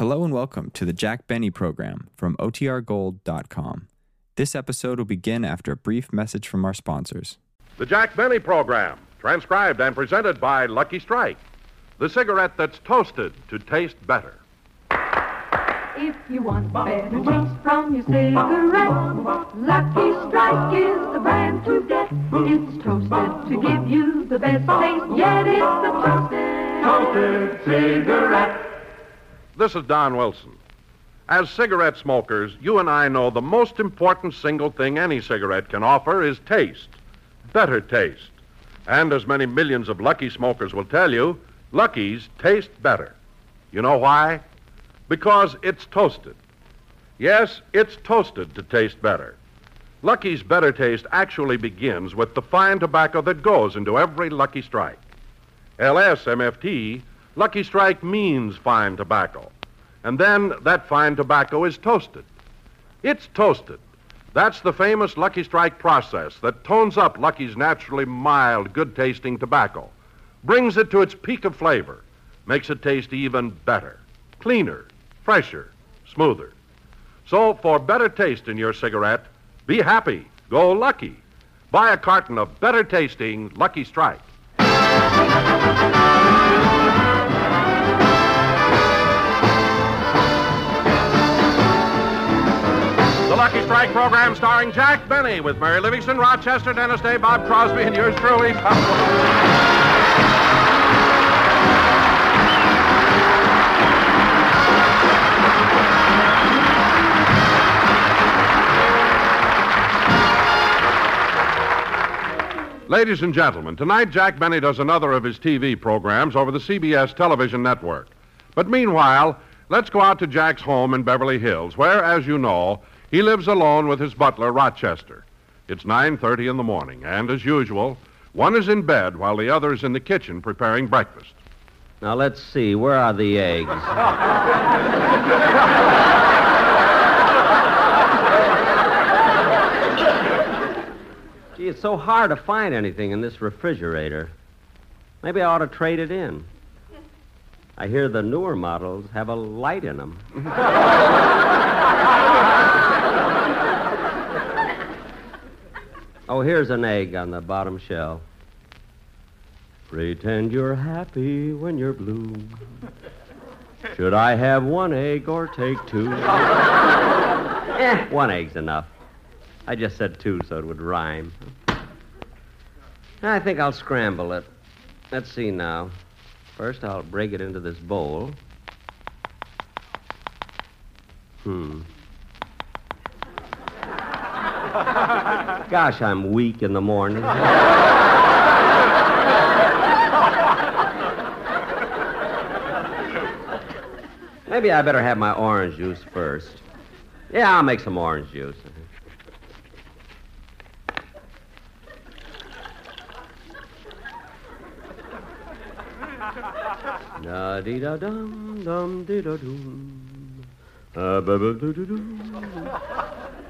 Hello and welcome to the Jack Benny program from OTRGold.com. This episode will begin after a brief message from our sponsors. The Jack Benny program, transcribed and presented by Lucky Strike, the cigarette that's toasted to taste better. If you want better taste from your cigarette, Lucky Strike is the brand to get. It's toasted to give you the best taste, yet it's the toasted, toasted cigarette. This is Don Wilson. As cigarette smokers, you and I know the most important single thing any cigarette can offer is taste. Better taste. And as many millions of Lucky smokers will tell you, Lucky's taste better. You know why? Because it's toasted. Yes, it's toasted to taste better. Lucky's better taste actually begins with the fine tobacco that goes into every Lucky Strike. LSMFT, Lucky Strike means fine tobacco. And then that fine tobacco is toasted. It's toasted. That's the famous Lucky Strike process that tones up Lucky's naturally mild, good tasting tobacco, brings it to its peak of flavor, makes it taste even better, cleaner, fresher, smoother. So, for better taste in your cigarette, be happy, go lucky. Buy a carton of better tasting Lucky Strike. The Lucky Strike program starring Jack Benny with Mary Livingstone, Rochester, Dennis Day, Bob Crosby, and yours truly. Ladies and gentlemen, tonight Jack Benny does another of his TV programs over the CBS television network. But meanwhile, let's go out to Jack's home in Beverly Hills, where, as you know, he lives alone with his butler, Rochester. It's 9:30 in the morning, and as usual, one is in bed while the other is in the kitchen preparing breakfast. Now let's see, where are the eggs? Gee, it's so hard to find anything in this refrigerator. Maybe I ought to trade it in. I hear the newer models have a light in them. oh, here's an egg on the bottom shelf. Pretend you're happy when you're blue. Should I have one egg or take two? eh, one egg's enough. I just said two so it would rhyme. I think I'll scramble it. Let's see now. First, I'll break it into this bowl. Hmm. Gosh, I'm weak in the morning. Maybe I better have my orange juice first. Yeah, I'll make some orange juice. Da dee da dum dum dee da dum. Uh.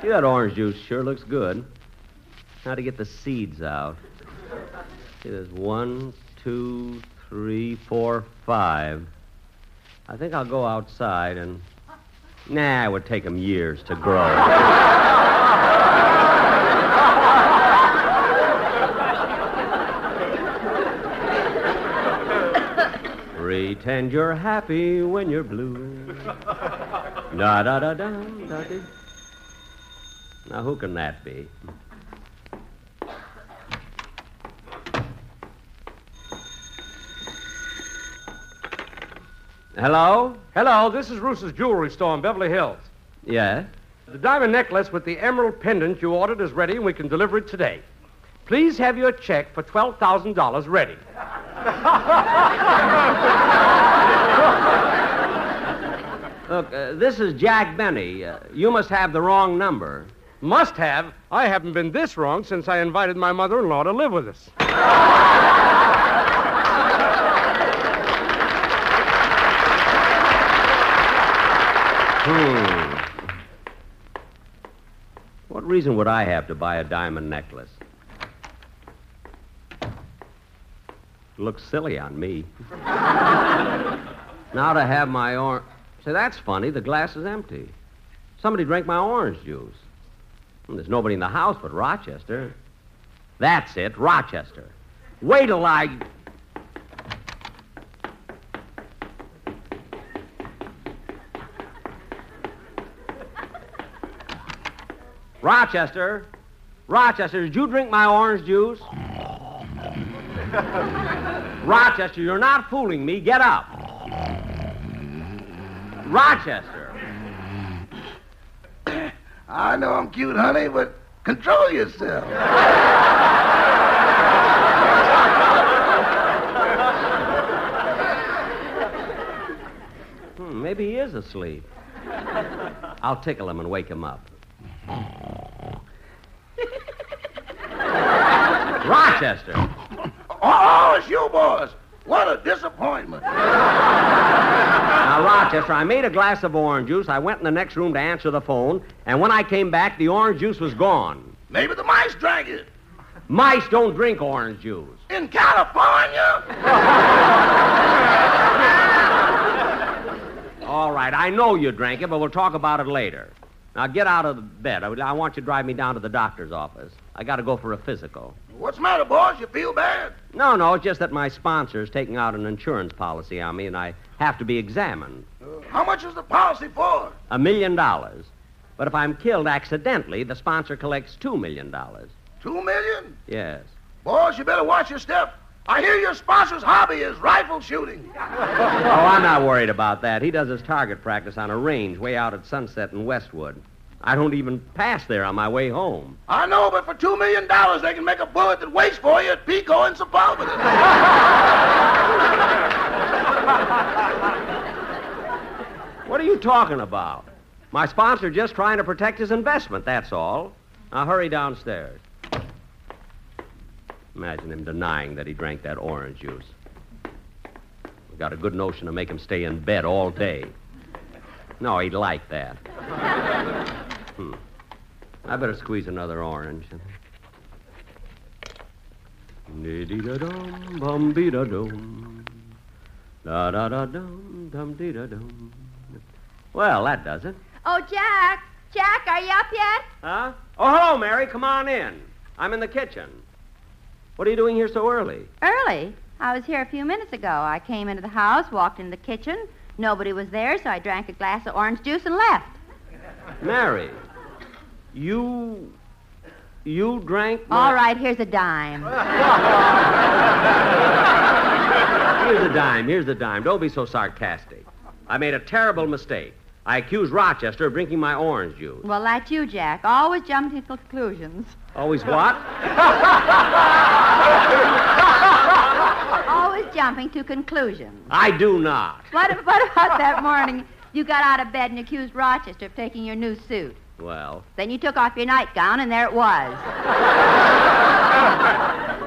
Gee, that orange juice sure looks good. Now to get the seeds out. See, there's one, two, three, four, five. I think I'll go outside and. Nah, it would take them years to grow. Pretend you're happy when you're blue. Da da da da da. Now who can that be? Hello? Hello, this is Roos's jewelry store in Beverly Hills. Yes. The diamond necklace with the emerald pendant you ordered is ready, and we can deliver it today. Please have your check for $12,000 ready. Look, uh, this is Jack Benny. Uh, you must have the wrong number. Must have. I haven't been this wrong since I invited my mother in law to live with us. Hmm. What reason would I have to buy a diamond necklace? Looks silly on me. now to have my orange. Say, that's funny. The glass is empty. Somebody drank my orange juice. And there's nobody in the house but Rochester. That's it, Rochester. Wait till I. Rochester. Rochester, did you drink my orange juice? Rochester, you're not fooling me. Get up. Rochester. I know I'm cute, honey, but control yourself. Hmm, maybe he is asleep. I'll tickle him and wake him up. Rochester. Oh, it's you boys. What a disappointment. Now, Rochester, I made a glass of orange juice. I went in the next room to answer the phone, and when I came back, the orange juice was gone. Maybe the mice drank it. Mice don't drink orange juice. In California? All right, I know you drank it, but we'll talk about it later. Now, get out of the bed. I, I want you to drive me down to the doctor's office. I got to go for a physical. What's the matter, boys? You feel bad? No, no, it's just that my sponsor is taking out an insurance policy on me, and I have to be examined. Uh, how much is the policy for? A million dollars. But if I'm killed accidentally, the sponsor collects two million dollars. Two million? Yes. Boys, you better watch your step. I hear your sponsor's hobby is rifle shooting. Oh, I'm not worried about that. He does his target practice on a range way out at Sunset in Westwood. I don't even pass there on my way home. I know, but for two million dollars, they can make a bullet that waits for you at Pico and Sepulveda. What are you talking about? My sponsor just trying to protect his investment, that's all. Now hurry downstairs. Imagine him denying that he drank that orange juice. We got a good notion to make him stay in bed all day. No, he'd like that. Hmm. I better squeeze another orange. Dee-dee-da-dum, bum-dee-da-dum. Da-da-da-dum, dum-dee-da-dum. Well, that does it. Oh, Jack! Jack, are you up yet? Huh? Oh, hello, Mary. Come on in. I'm in the kitchen. What are you doing here so early? Early. I was here a few minutes ago. I came into the house, walked into the kitchen. Nobody was there, so I drank a glass of orange juice and left. Mary, you. You drank. My... All right, here's a dime. Here's a dime. Here's a dime. Don't be so sarcastic. I made a terrible mistake. I accused Rochester of drinking my orange juice. Well, that's you, Jack. Always jumping to conclusions. Always what? Jumping to conclusions. I do not. What, what about that morning you got out of bed and accused Rochester of taking your new suit? Well, Then you took off your nightgown, and there it was.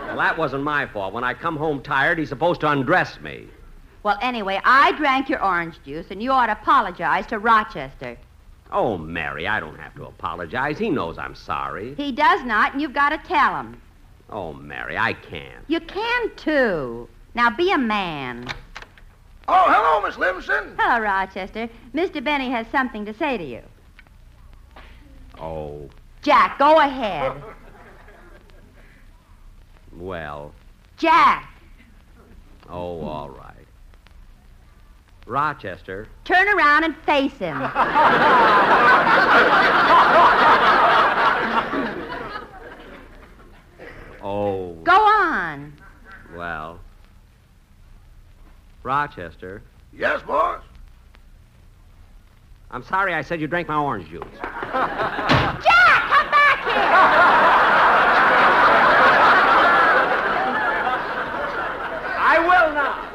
well, that wasn't my fault. When I come home tired, he's supposed to undress me. Well, anyway, I drank your orange juice, and you ought to apologize to Rochester. Oh, Mary, I don't have to apologize. He knows I'm sorry. He does not, and you've got to tell him. Oh, Mary, I can't. You can, too. Now, be a man. Oh, hello, Miss Livingstone. Hello, Rochester. Mr. Benny has something to say to you. Oh, Jack, go ahead. well. Jack, Oh, all right. Rochester. turn around and face him. Oh, Go on. well. Rochester. Yes, boys? I'm sorry I said you drank my orange juice. Jack, come back here! I will not.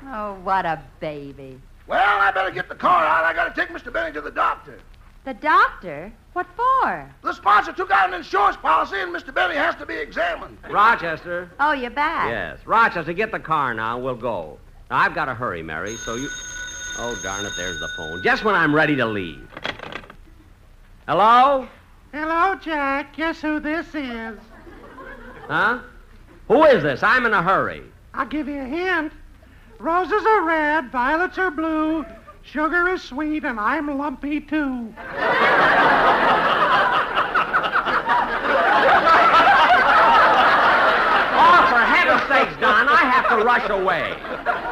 here. Oh, what a baby. Well, I better get the car out. I got to take Mr. Benny to the doctor. The doctor? What for? The sponsor took out an insurance policy, and Mr. Benny has to be examined. Rochester. Oh, you're back. Yes. Rochester, get the car now. We'll go. Now, I've got to hurry, Mary, so you. Oh, darn it, there's the phone. Just when I'm ready to leave. Hello? Hello, Jack. Guess who this is? Huh? Who is this? I'm in a hurry. I'll give you a hint. Roses are red, violets are blue, Sugar is sweet and I'm lumpy too. Oh, for heaven's sakes, Don, I have to rush away.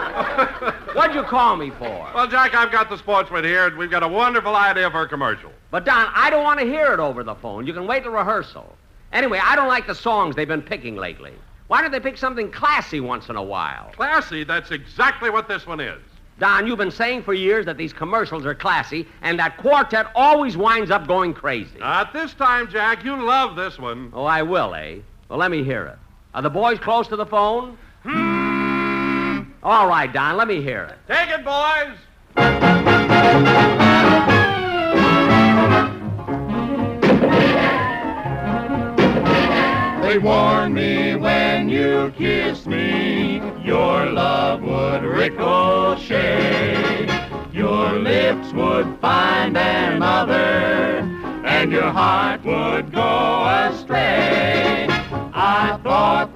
What'd you call me for? Well, Jack, I've got the sportsman here, and we've got a wonderful idea for a commercial. But, Don, I don't want to hear it over the phone. You can wait till rehearsal. Anyway, I don't like the songs they've been picking lately. Why don't they pick something classy once in a while? Classy, that's exactly what this one is. Don, you've been saying for years that these commercials are classy, and that quartet always winds up going crazy. Not this time, Jack. You love this one. Oh, I will, eh? Well, let me hear it. Are the boys close to the phone? Hmm. All right, Don, let me hear it. Take it, boys. They warned me when you kissed me, your love would ricochet. Your lips would find another, and your heart would go astray. I thought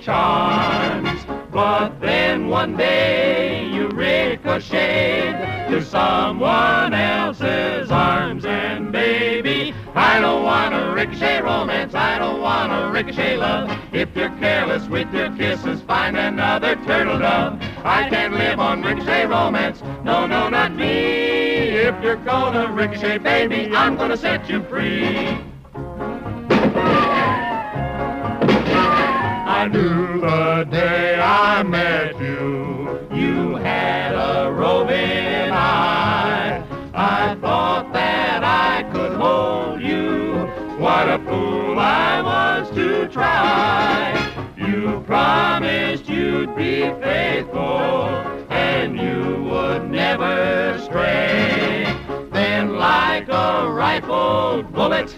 charms. But then one day you ricocheted to someone else's arms. And baby, I don't want a ricochet romance. I don't want a ricochet love. If you're careless with your kisses, find another turtle dove. I can't live on ricochet romance. No, no, not me. If you're gonna ricochet, baby, I'm gonna set you free. The day I met you, you had a roving eye. I thought that I could hold you. What a fool I was to try. You promised you'd be faithful, and you would never stray. Then, like a rifled bullet,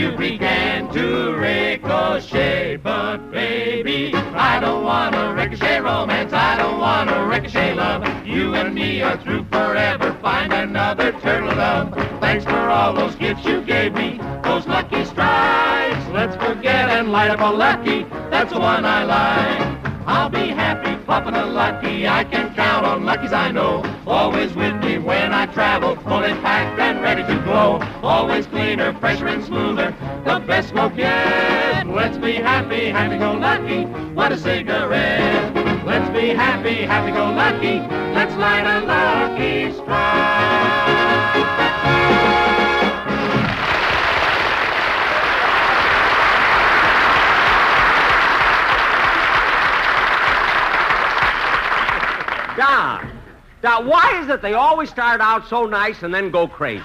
you began to ricochet, but baby, I don't want a ricochet romance. I don't want a ricochet love. You and me are through forever. Find another turtle dove. Thanks for all those gifts you gave me, those lucky strikes. Let's forget and light up a lucky. That's the one I like. I'll be happy fluffing a lucky. I can count on luckies I know. Always with me when I travel, fully packed and ready to glow. Always cleaner, fresher and smoother. The best smoke yet. Let's be happy, happy go lucky. What a cigarette. Let's be happy, happy go lucky. Let's light a lucky strike. Don, Don, why is it they always start out so nice and then go crazy?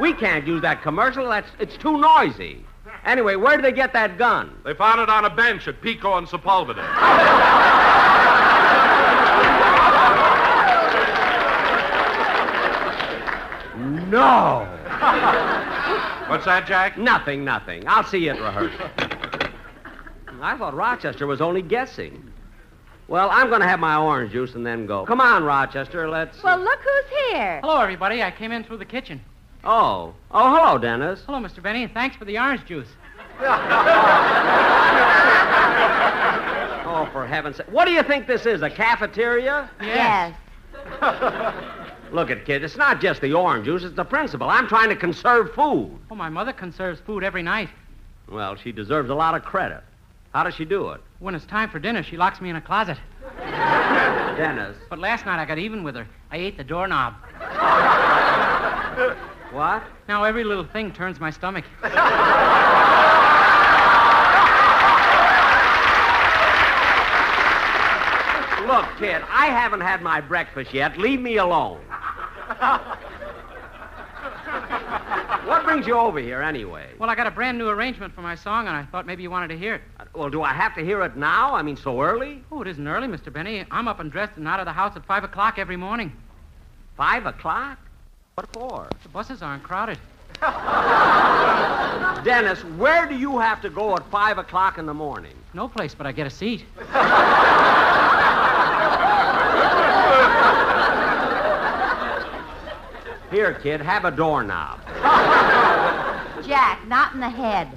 We can't use that commercial. That's it's too noisy. Anyway, where did they get that gun? They found it on a bench at Pico and Sepulveda. No. What's that, Jack? Nothing, nothing. I'll see you at rehearsal. I thought Rochester was only guessing. Well, I'm going to have my orange juice and then go. Come on, Rochester. Let's. Well, look who's here. Hello, everybody. I came in through the kitchen. Oh. Oh, hello, Dennis. Hello, Mr. Benny, thanks for the orange juice. Oh, for heaven's sake. What do you think this is, a cafeteria? Yes. Look at kid, it's not just the orange juice, it's the principle. I'm trying to conserve food. Oh, my mother conserves food every night. Well, she deserves a lot of credit. How does she do it? When it's time for dinner, she locks me in a closet. Dennis. But last night I got even with her. I ate the doorknob. What? Now every little thing turns my stomach. Look, kid, I haven't had my breakfast yet. Leave me alone. what brings you over here, anyway? Well, I got a brand new arrangement for my song, and I thought maybe you wanted to hear it. Well, do I have to hear it now? I mean, so early? Oh, it isn't early, Mr. Benny. I'm up and dressed and out of the house at 5 o'clock every morning. Five o'clock? What for? The buses aren't crowded. Dennis, where do you have to go at five o'clock in the morning? No place but I get a seat. Here, kid, have a doorknob. Jack, not in the head.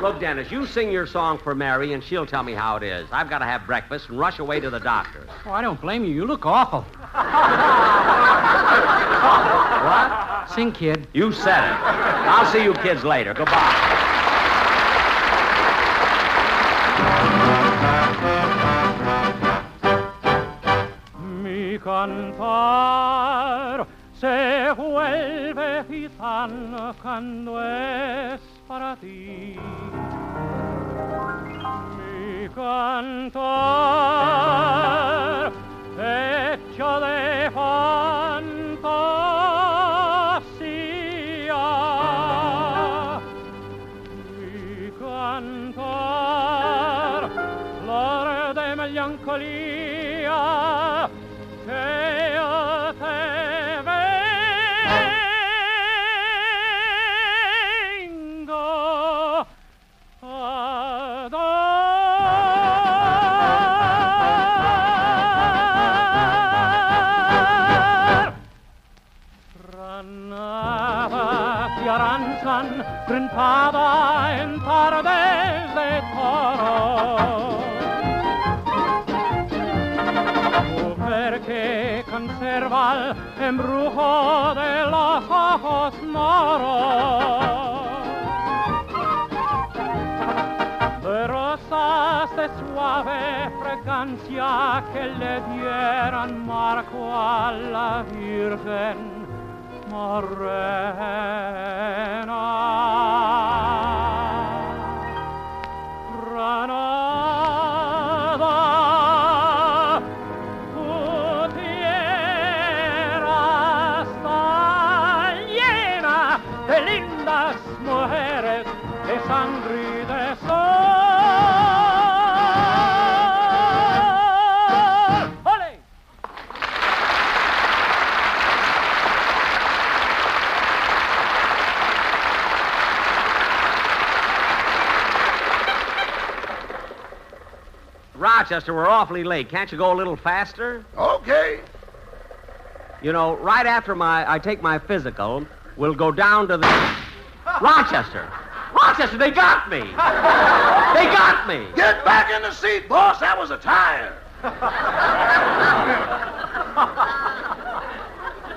Look, Dennis, you sing your song for Mary, and she'll tell me how it is. I've got to have breakfast and rush away to the doctor. Oh, I don't blame you. You look awful. What? Sing, kid. You said it. I'll see you kids later. Goodbye. Mi cantar se vuelve gitano cuando es para ti. Mi cantar hecho de fantasía. Mi cantar flor de melancolía que el embrujo de los ojos moros. De rosas de suave fragancia que le dieran marco a la Virgen Morena. Rochester, we're awfully late. Can't you go a little faster? Okay. You know, right after my I take my physical, we'll go down to the Rochester. Rochester, they got me. They got me. Get back in the seat, boss. That was a tire.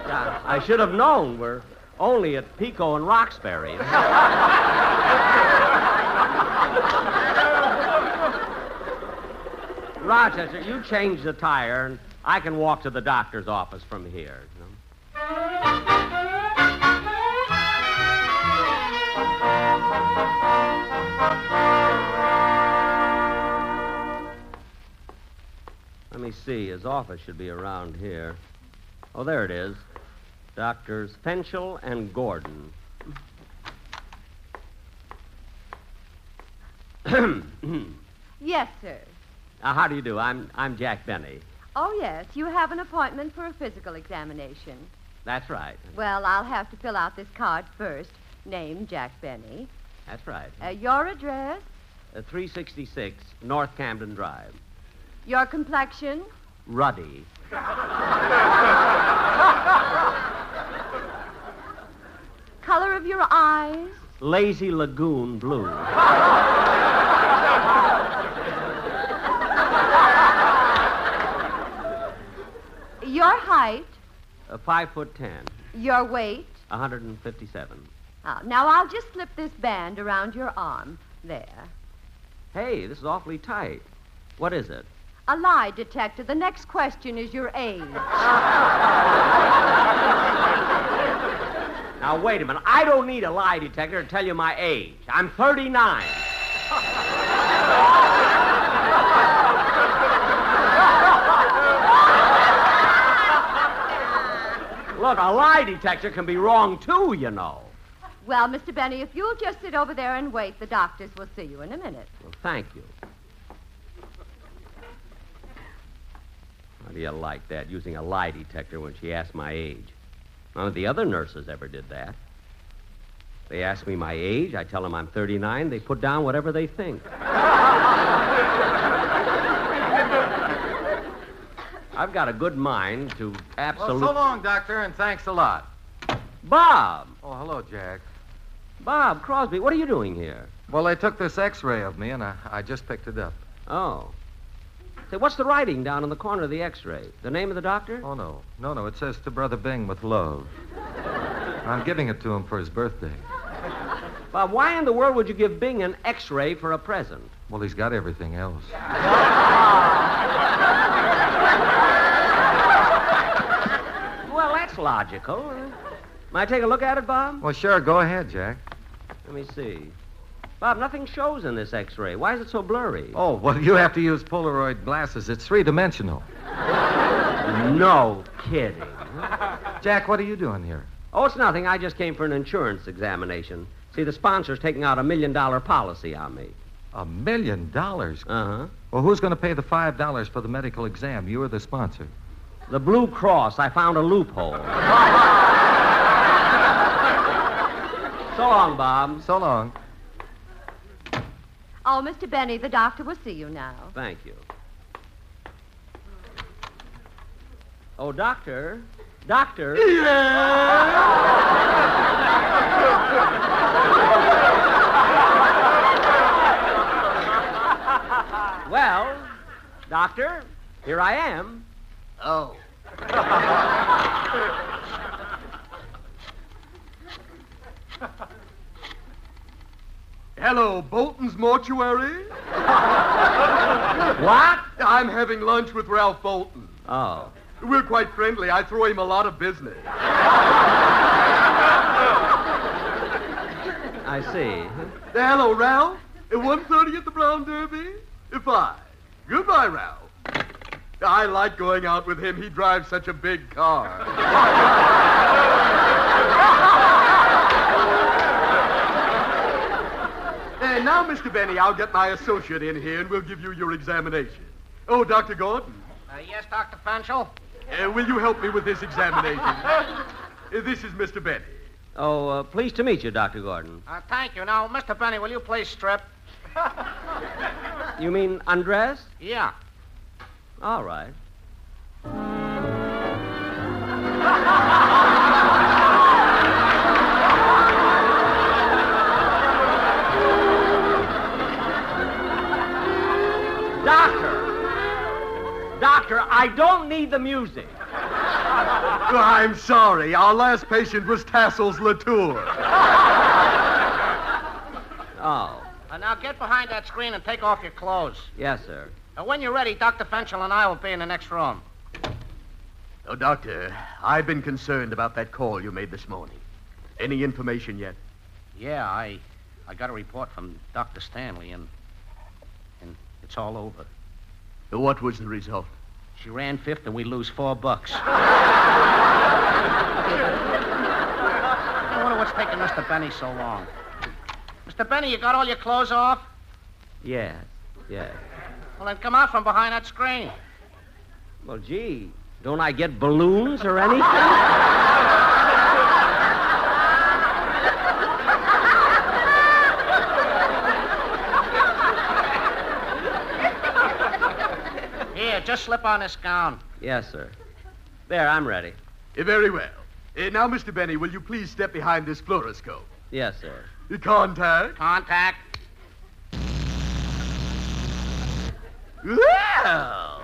Yeah, I should have known. We're only at Pico and Roxbury. Rochester, you change the tire, and I can walk to the doctor's office from here. you know. Let me see. His office should be around here. Oh, there it is. Doctors Fenchel and Gordon. Yes, sir. Uh, how do you do? I'm I'm Jack Benny. Oh, yes. You have an appointment for a physical examination. That's right. Well, I'll have to fill out this card first. Name, Jack Benny. That's right. Uh, your address, Uh, 366 North Camden Drive. your complexion, Ruddy. color of your eyes, Lazy Lagoon Blue. your height, Uh, five foot ten. your weight. 157. Ah, now, I'll just slip this band around your arm. There. Hey, this is awfully tight. What is it? A lie detector. The next question is your age. Now, wait a minute. I don't need a lie detector to tell you my age. I'm 39. Look, a lie detector can be wrong, too, you know. Well, Mr. Benny, if you'll just sit over there and wait, the doctors will see you in a minute. Well, thank you. How do you like that, using a lie detector when she asked my age? None of the other nurses ever did that. They ask me my age, I tell them I'm 39, they put down whatever they think. I've got a good mind to absolutely. Well, so long, Doctor, and thanks a lot. Bob! Oh, hello, Jack. Bob Crosby, what are you doing here? Well, they took this X-ray of me, and I, I just picked it up. Oh. Say, what's the writing down in the corner of the X-ray? The name of the doctor? Oh no, no, no. It says to Brother Bing with love. I'm giving it to him for his birthday. Bob, why in the world would you give Bing an X-ray for a present? Well, he's got everything else. Well, that's logical. May I take a look at it, Bob? Well, sure. Go ahead, Jack. Let me see. Bob, nothing shows in this X-ray. Why is it so blurry? Oh, well, you have to use Polaroid glasses. It's three-dimensional. No kidding. Jack, what are you doing here? Oh, it's nothing. I just came for an insurance examination. See, the sponsor's taking out a million dollar policy on me. A million dollars? Uh huh. Well, who's going to pay the five dollars for the medical exam? You or the sponsor? The Blue Cross. I found a loophole. so long, Bob. So long. Oh, Mr. Benny, the doctor will see you now. Thank you. Oh, doctor. Doctor. Yeah. well, doctor, here I am. Oh. Hello, Bolton's Mortuary. What? I'm having lunch with Ralph Bolton. Oh. We're quite friendly. I throw him a lot of business. I see. Hello, Ralph. At 1.30 at the Brown Derby? Fine. Goodbye, Ralph. I like going out with him. He drives such a big car. and now, Mr. Benny, I'll get my associate in here and we'll give you your examination. Oh, Dr. Gordon, Uh, yes, Dr. Fenchel? uh, will you help me with this examination? Uh, this is Mr. Benny. Oh, uh, pleased to meet you, Dr. Gordon. Uh, thank you. Now, Mr. Benny, will you please strip? You mean undress? Yeah. All right. Doctor! Doctor, I don't need the music. I'm sorry. Our last patient was Tassel's Latour. Oh, Uh, now get behind that screen and take off your clothes. yes, sir. Uh, when you're ready, Dr. Fenchel and I will be in the next room. Oh, Doctor, I've been concerned about that call you made this morning. Any information yet? Yeah, I, I got a report from Dr. Stanley, and, and it's all over. What was the result? She ran fifth, and we lose four bucks. I wonder what's taking Mr. Benny so long. Mr. Benny, you got all your clothes off? Yes, yes. Well, then come out from behind that screen. Well, gee, don't I get balloons or anything? Here, just slip on this gown. yes, sir. There, I'm ready. Eh, very well. Eh, now, Mr. Benny, will you please step behind this fluoroscope? Yes, sir. Contact. Contact. Well.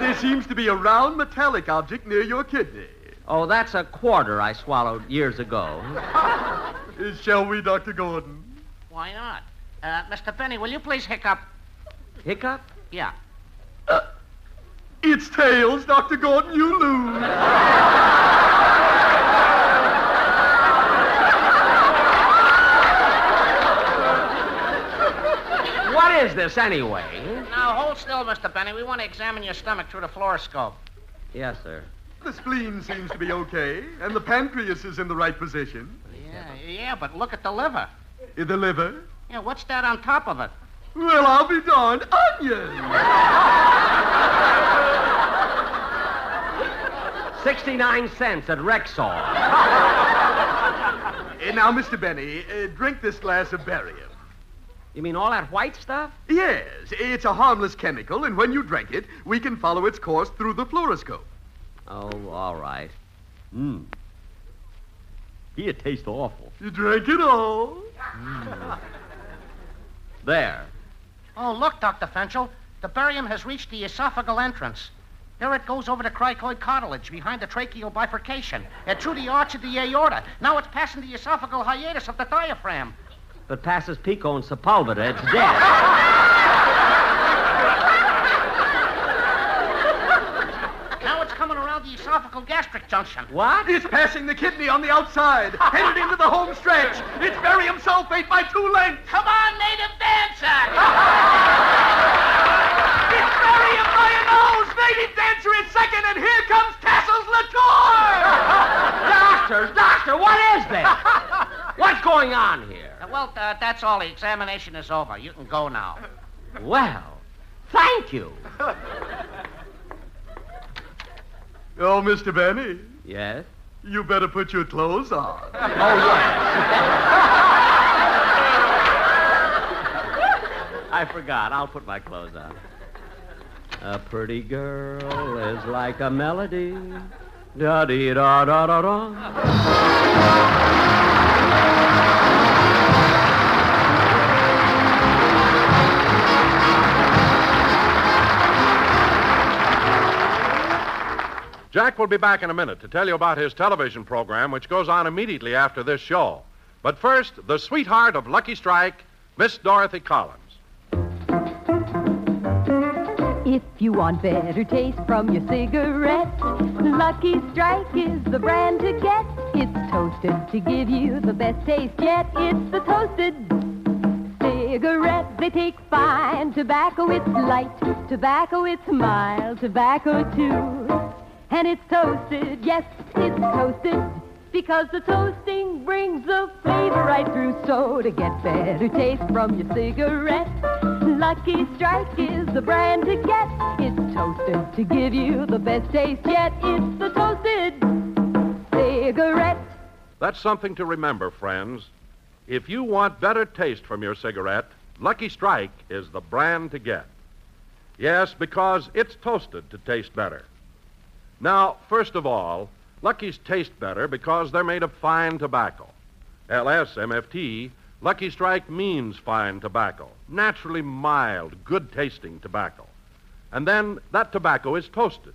There seems to be a round metallic object near your kidney. Oh, that's a quarter I swallowed years ago. Shall we, Dr. Gordon? Why not? Uh, Mr. Benny, will you please hiccup? Hiccup? Yeah. It's tails, Dr. Gordon. You lose. This, anyway? Now, hold still, Mr. Benny. We want to examine your stomach through the fluoroscope. Yes, sir. The spleen seems to be okay, and the pancreas is in the right position. Yeah, yeah, but look at the liver. Eh, The liver? Yeah, what's that on top of it? Well, I'll be darned. Onion! 69 cents at Rexall. Eh, now, Mr. Benny, uh, drink this glass of barium. You mean all that white stuff? Yes, it's a harmless chemical, and when you drink it, we can follow its course through the fluoroscope. Oh, all right. Hmm. it tastes awful. You drank it all. There. Oh, look, Dr. Fenchel. The barium has reached the esophageal entrance. There it goes over the cricoid cartilage behind the tracheal bifurcation and through the arch of the aorta. Now it's passing the esophageal hiatus of the diaphragm. If it passes Pico and Sepulveda, it's dead. Now it's coming around the esophageal gastric junction. What? It's passing the kidney on the outside, headed into the home stretch. It's barium sulfate by two lengths. Come on, native dancer! It's barium by a nose. Native dancer is second, and here comes Tassel's Latour. Doctor, doctor, what is this? What's going on here? Well, uh, that's all. The examination is over. You can go now. Well, thank you. Oh, Mr. Benny, Yes? you better put your clothes on. Oh, yes. I forgot. I'll put my clothes on. A pretty girl is like a melody. Da dee da da da da. Jack will be back in a minute to tell you about his television program, which goes on immediately after this show. But first, the sweetheart of Lucky Strike, Miss Dorothy Collins. If you want better taste from your cigarette, Lucky Strike is the brand to get. It's toasted to give you the best taste yet. It's the toasted cigarette. They take fine tobacco. It's light tobacco. It's mild tobacco too. And it's toasted. Yes, it's toasted. Because the toasting brings the flavor right through. So to get better taste from your cigarette, Lucky Strike is the brand to get. It's toasted to give you the best taste yet. It's the toasted cigarette. That's something to remember, friends. If you want better taste from your cigarette, Lucky Strike is the brand to get. Yes, because it's toasted to taste better. Now, first of all, Lucky's taste better because they're made of fine tobacco. LSMFT, Lucky Strike means fine tobacco, naturally mild, good tasting tobacco. And then that tobacco is toasted.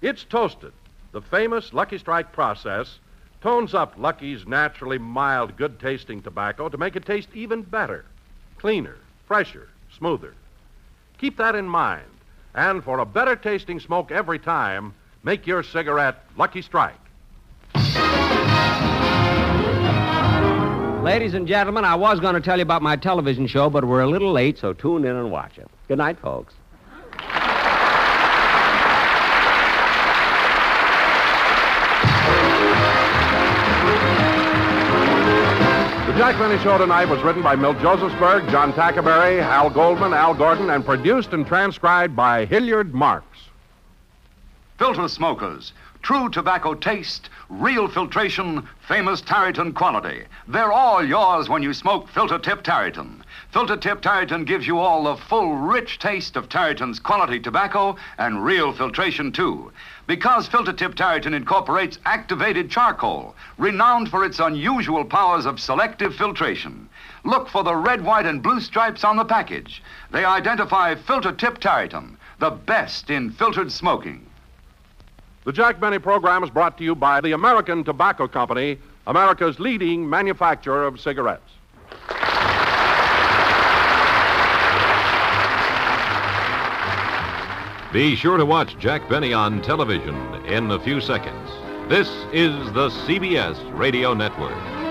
It's toasted. The famous Lucky Strike process tones up Lucky's naturally mild, good tasting tobacco to make it taste even better, cleaner, fresher, smoother. Keep that in mind. And for a better tasting smoke every time, make your cigarette Lucky Strike. Ladies and gentlemen, I was going to tell you about my television show, but we're a little late, so tune in and watch it. Good night, folks. The Jack Benny Show tonight was written by Milt Josephsberg, John Tackaberry, Hal Goldman, Al Gordon, and produced and transcribed by Hilliard Marks. Filter smokers. True tobacco taste, real filtration, famous Tareyton quality. They're all yours when you smoke Filter Tip Tareyton. Filter Tip Tareyton gives you all the full, rich taste of Tareyton's quality tobacco and real filtration, too. Because Filter Tip Tareyton incorporates activated charcoal, renowned for its unusual powers of selective filtration. Look for the red, white, and blue stripes on the package. They identify Filter Tip Tareyton, the best in filtered smoking. The Jack Benny program is brought to you by the American Tobacco Company, America's leading manufacturer of cigarettes. Be sure to watch Jack Benny on television in a few seconds. This is the CBS Radio Network.